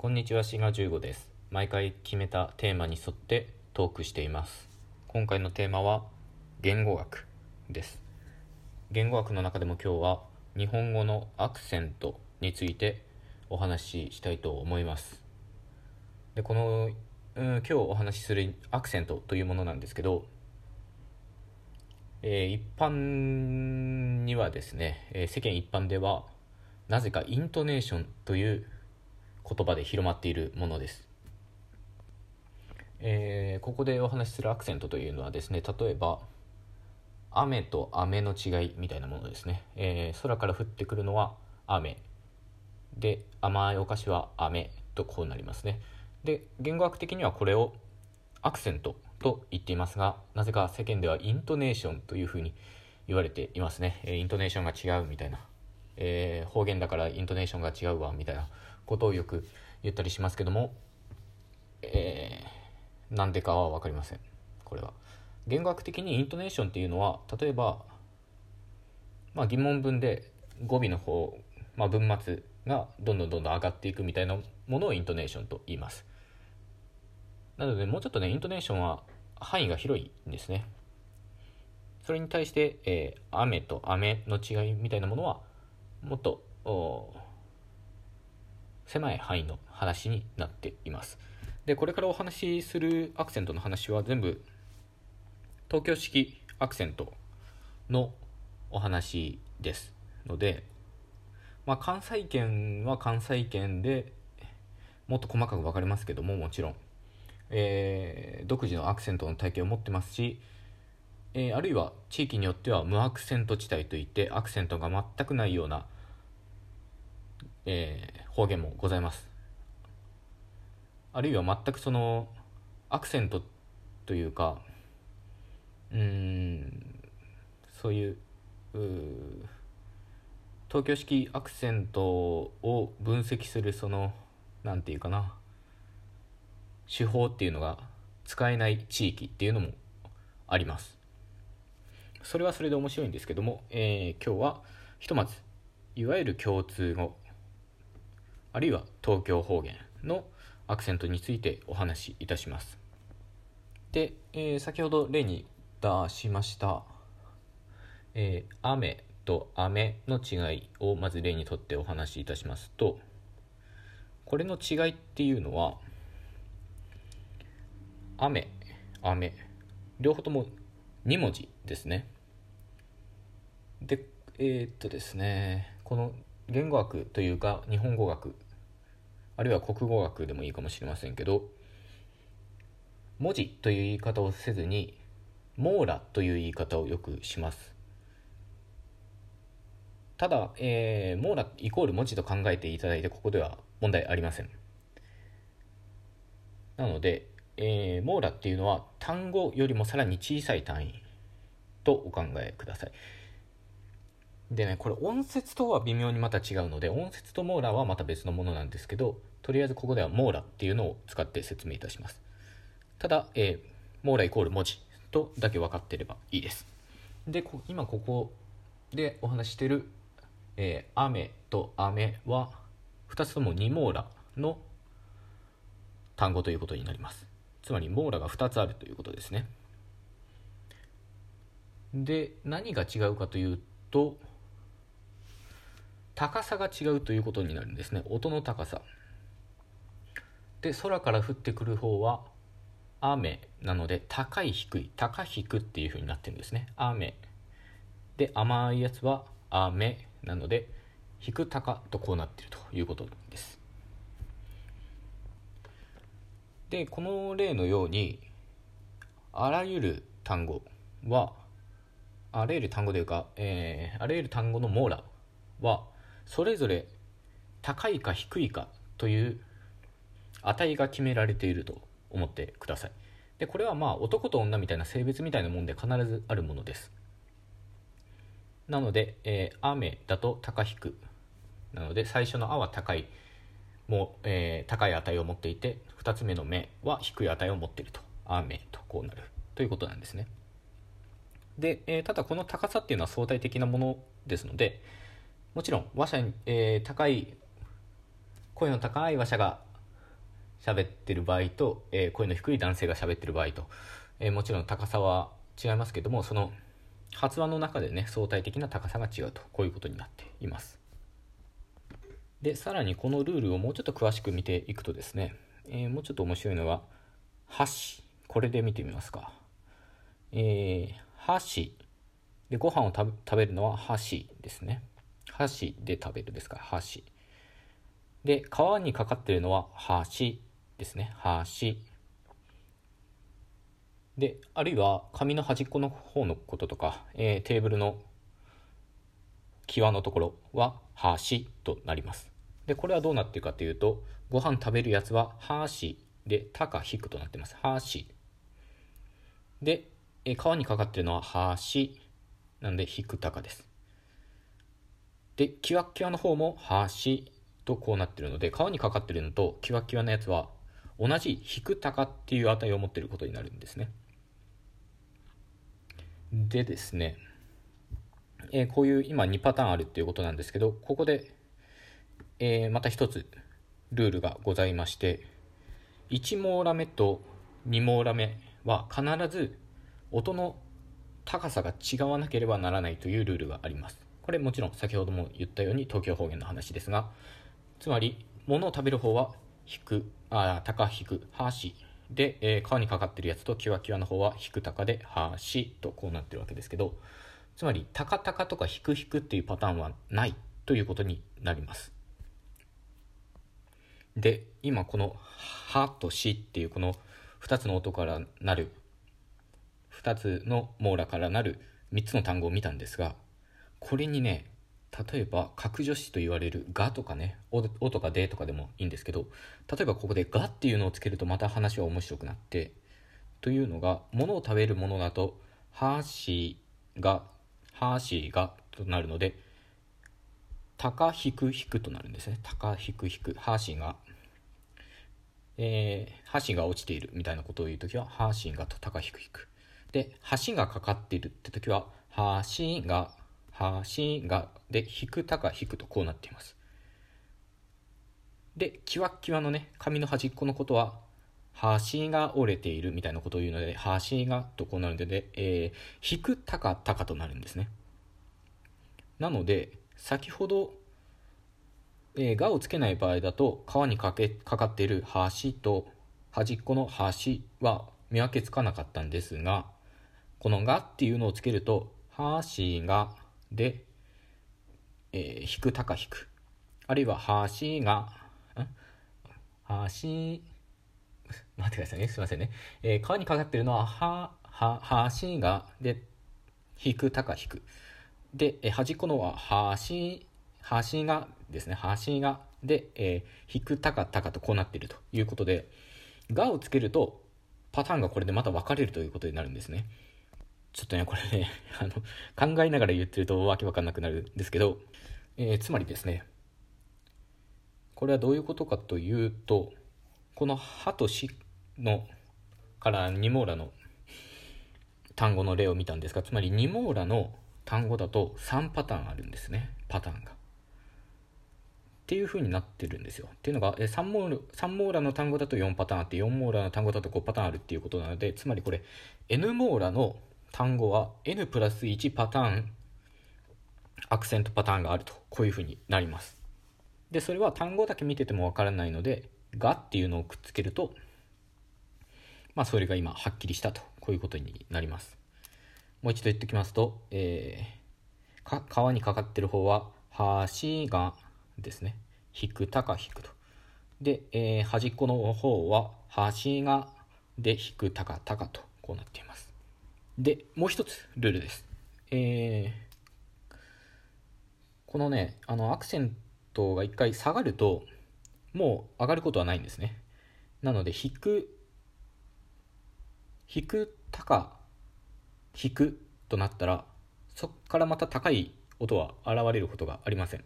こんにちは、シガ15です。毎回決めたテーマに沿ってトークしています。今回のテーマは言語学です。言語学の中でも今日は日本語のアクセントについてお話ししたいと思います。で、この、うん、今日お話しするアクセントというものなんですけど、えー一般にはですね、えー世間一般ではなぜかイントネーションという言葉で広まっているものです、えーここでお話しするアクセントというのはですね例えば雨と雨の違いみたいなものですね、えー空から降ってくるのは雨。で甘いお菓子は雨とこうなりますね。で言語学的にはこれをアクセントと言っていますがなぜか世間ではイントネーションというふうに言われていますね、えーイントネーションが違うみたいな、えー方言だからイントネーションが違うわみたいな。ことをよく言ったりしますけども、えーなんでかは分かりません。これは。言語学的にイントネーションっていうのは例えば、まあ、疑問文で語尾の方、まあ、文末がどんどんどんどん上がっていくみたいなものをイントネーションと言います。なのでもうちょっとねイントネーションは範囲が広いんですね。それに対して、えー雨と雨の違いみたいなものはもっと狭い範囲の話になっています。でこれからお話しするアクセントの話は全部東京式アクセントのお話です。ので、まあ、関西圏は関西圏でもっと細かく分かりますけどももちろん、えー独自のアクセントの体系を持ってますし、えーあるいは地域によっては無アクセント地帯といってアクセントが全くないような、えー方言もございます。あるいは全くそのアクセントというかうんそういう東京式アクセントを分析するそのなんていうかな手法っていうのが使えない地域っていうのもあります。それはそれで面白いんですけども、えー今日はひとまずいわゆる共通語。あるいは東京方言のアクセントについてお話しいたします。で、えー先ほど例に出しました、えー雨と雨の違いをまず例にとってお話しいたしますとこれの違いっていうのは雨雨両方とも2文字ですね。でえーっとですねこの言語学というか日本語学あるいは国語学でもいいかもしれませんけど文字という言い方をせずに網羅という言い方をよくします。ただ、えー網羅イコール文字と考えていただいてここでは問題ありません。なので、えー網羅っていうのは単語よりもさらに小さい単位とお考えください。でねこれ音節とは微妙にまた違うので音節と網羅はまた別のものなんですけどとりあえずここでは網羅っていうのを使って説明いたします。ただ、えー網羅イコール文字とだけ分かってればいいです。で今ここでお話してる、えー雨と雨は2つとも二網羅の単語ということになります。つまり網羅が2つあるということですね。で何が違うかというと高さが違うということになるんですね。音の高さ。で空から降ってくる方は雨なので高い低い高低っていう風になってるんですね。雨。で甘いやつは雨なので低高とこうなってるということです。でこの例のようにあらゆる単語はあらゆる単語というか、えーあらゆる単語の網羅はそれぞれ高いか低いかという値が決められていると思ってください。でこれはまあ男と女みたいな性別みたいなもんで必ずあるものです。なので、えー雨だと高低。なので最初の「あ」は高いもう、えー高い値を持っていて2つ目の「目」は低い値を持っていると「雨」とこうなるということなんですね。で、えーただこの高さっていうのは相対的なものですのでもちろん話者に、えー高い声の高い話者が喋ってる場合と、えー、声の低い男性が喋ってる場合と、えー、もちろん高さは違いますけどもその発話の中でね相対的な高さが違うとこういうことになっています。でさらにこのルールをもうちょっと詳しく見ていくとですね、えー、もうちょっと面白いのは箸。これで見てみますか。えー、箸。でご飯を食べるのは箸ですね。箸で食べるですから箸。で皮にかかってるのは箸ですね。箸。であるいは紙の端っこの方のこととか、えー、テーブルの際のところは箸となります。でこれはどうなってるかというとご飯食べるやつは箸で「た」か「引く」となってます。箸。で、えー、皮にかかってるのは箸。なんで「引く」「たか」です。でキワキワの方も箸とこうなってるので皮にかかってるのとキワキワのやつは同じ引く高っていう値を持ってることになるんですね。でですね、えー、こういう今2パターンあるっていうことなんですけどここで、えー、また一つルールがございまして1モーラ目と2モーラ目は必ず音の高さが違わなければならないというルールがあります。これもちろん先ほども言ったように東京方言の話ですがつまり物を食べる方は引くあ高引く端で、えー、皮にかかってるやつとキワキワの方は引く高で端とこうなってるわけですけどつまり高高とか引く引くっていうパターンはないということになります。で今この「は」と「し」っていうこの2つの音からなる2つの網羅からなる3つの単語を見たんですがこれにね例えば格助詞と言われる「が」とかね「お」とか「で」とかでもいいんですけど例えばここで「が」っていうのをつけるとまた話は面白くなってというのが物を食べるものだと「はしが」「はしが」となるので「たかひくひく」となるんですね「たかひくひく」「はしが」えー、箸が落ちているみたいなことを言う時は「はしが」と「たかひくひく」で橋がかかっているって時は「橋が」はしがで引くたか引くとこうなっています。でキワッキワのね紙の端っこのことは端が折れているみたいなことを言うので端がとこうなるので、えー、引くたかたかとなるんですね。なので先ほどえー、がをつけない場合だと皮にかけかかっている端と端っこの端は見分けつかなかったんですがこの「が」っていうのをつけると「端が」で、えー、引く高引く。あるいは橋が橋待ってくださいね。すいませんね、えー、川にかかってるのははは橋がで引く高引く。で、えー、端っこのは橋橋がですね。橋がで、えー、引く高高とこうなっているということで「が」をつけるとパターンがこれでまた分かれるということになるんですね。ちょっとね、これね、あの、考えながら言ってるとわけわかんなくなるんですけど、えー、つまりですね、これはどういうことかというと、この歯と死のからニモーラの単語の例を見たんですが、つまりニモーラの単語だと3パターンあるんですね、パターンが。っていう風になってるんですよ。っていうのが、え 3, モール3モーラの単語だと4パターンあって4モーラの単語だと5パターンあるっていうことなのでつまりこれ N モーラの単語は n プラス1パターンアクセントパターンがあるとこういうふうになります。でそれは単語だけ見ててもわからないので「が」っていうのをくっつけるとまあそれが今はっきりしたとこういうことになります。もう一度言っておきますと、えー、か皮にかかってる方は「はしが」ですね。引くたか引くと。で、えー、端っこの方は「はしが」で引くたかたかとこうなっています。で、もう一つルールです。えー、このね、あの、アクセントが一回下がると、もう上がることはないんですね。なので、引く、引く、高、引くとなったら、そこからまた高い音は現れることがありません。っ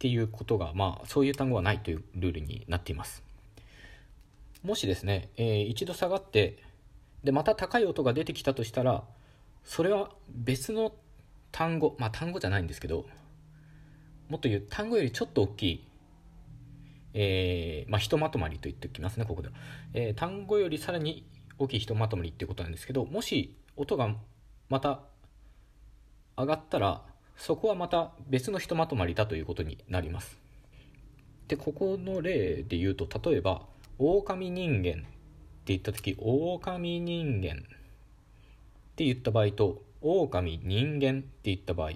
ていうことが、まあ、そういう単語はないというルールになっています。もしですね、えー、一度下がって、でまた高い音が出てきたとしたらそれは別の単語まあ単語じゃないんですけどもっと言う単語よりちょっと大きいえー、まあ、ひとまとまりと言っておきますねここでは、えー、単語よりさらに大きいひとまとまりっていうことなんですけどもし音がまた上がったらそこはまた別のひとまとまりだということになります。でここの例で言うと例えば「狼人間」って言った時「狼人間」って言った場合と「狼人間」って言った場合。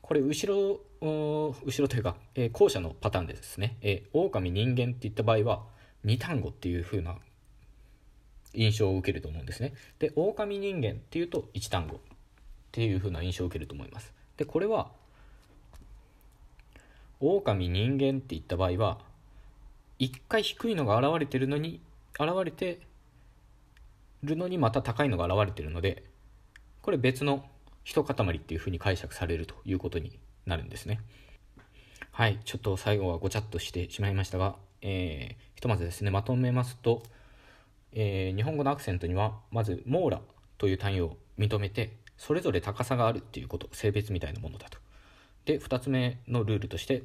これ後ろ後ろというか、えー、後者のパターンですね「えー、狼人間」って言った場合は2単語っていう風な印象を受けると思うんですね。で狼人間っていうと1単語っていう風な印象を受けると思います。でこれは狼人間って言った場合は一回低いのが現れてるのに現れてるのにまた高いのが現れてるのでこれ別の一塊っていうふうに解釈されるということになるんですね。はいちょっと最後はごちゃっとしてしまいましたが、えー、ひとまずですねまとめますと、えー、日本語のアクセントにはまず網羅という単位を認めてそれぞれ高さがあるっていうこと性別みたいなものだと。で2つ目のルールとして、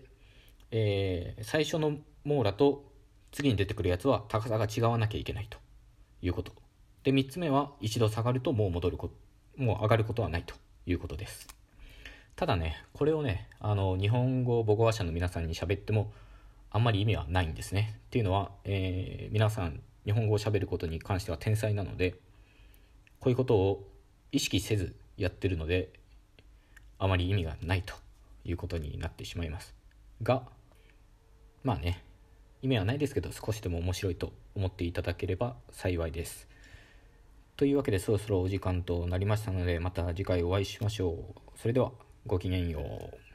えー、最初の網羅と次に出てくるやつは高さが違わなきゃいけないということ。で3つ目は一度下がるともう戻ることもう上がることはないということです。ただねこれをねあの日本語母語話者の皆さんに喋ってもあんまり意味はないんですね。っていうのは、えー、皆さん日本語を喋ることに関しては天才なのでこういうことを意識せずやってるのであまり意味がないということになってしまいます。がまあね意味はないですけど少しでも面白いと思っていただければ幸いです。というわけでそろそろお時間となりましたのでまた次回お会いしましょう。それではごきげんよう。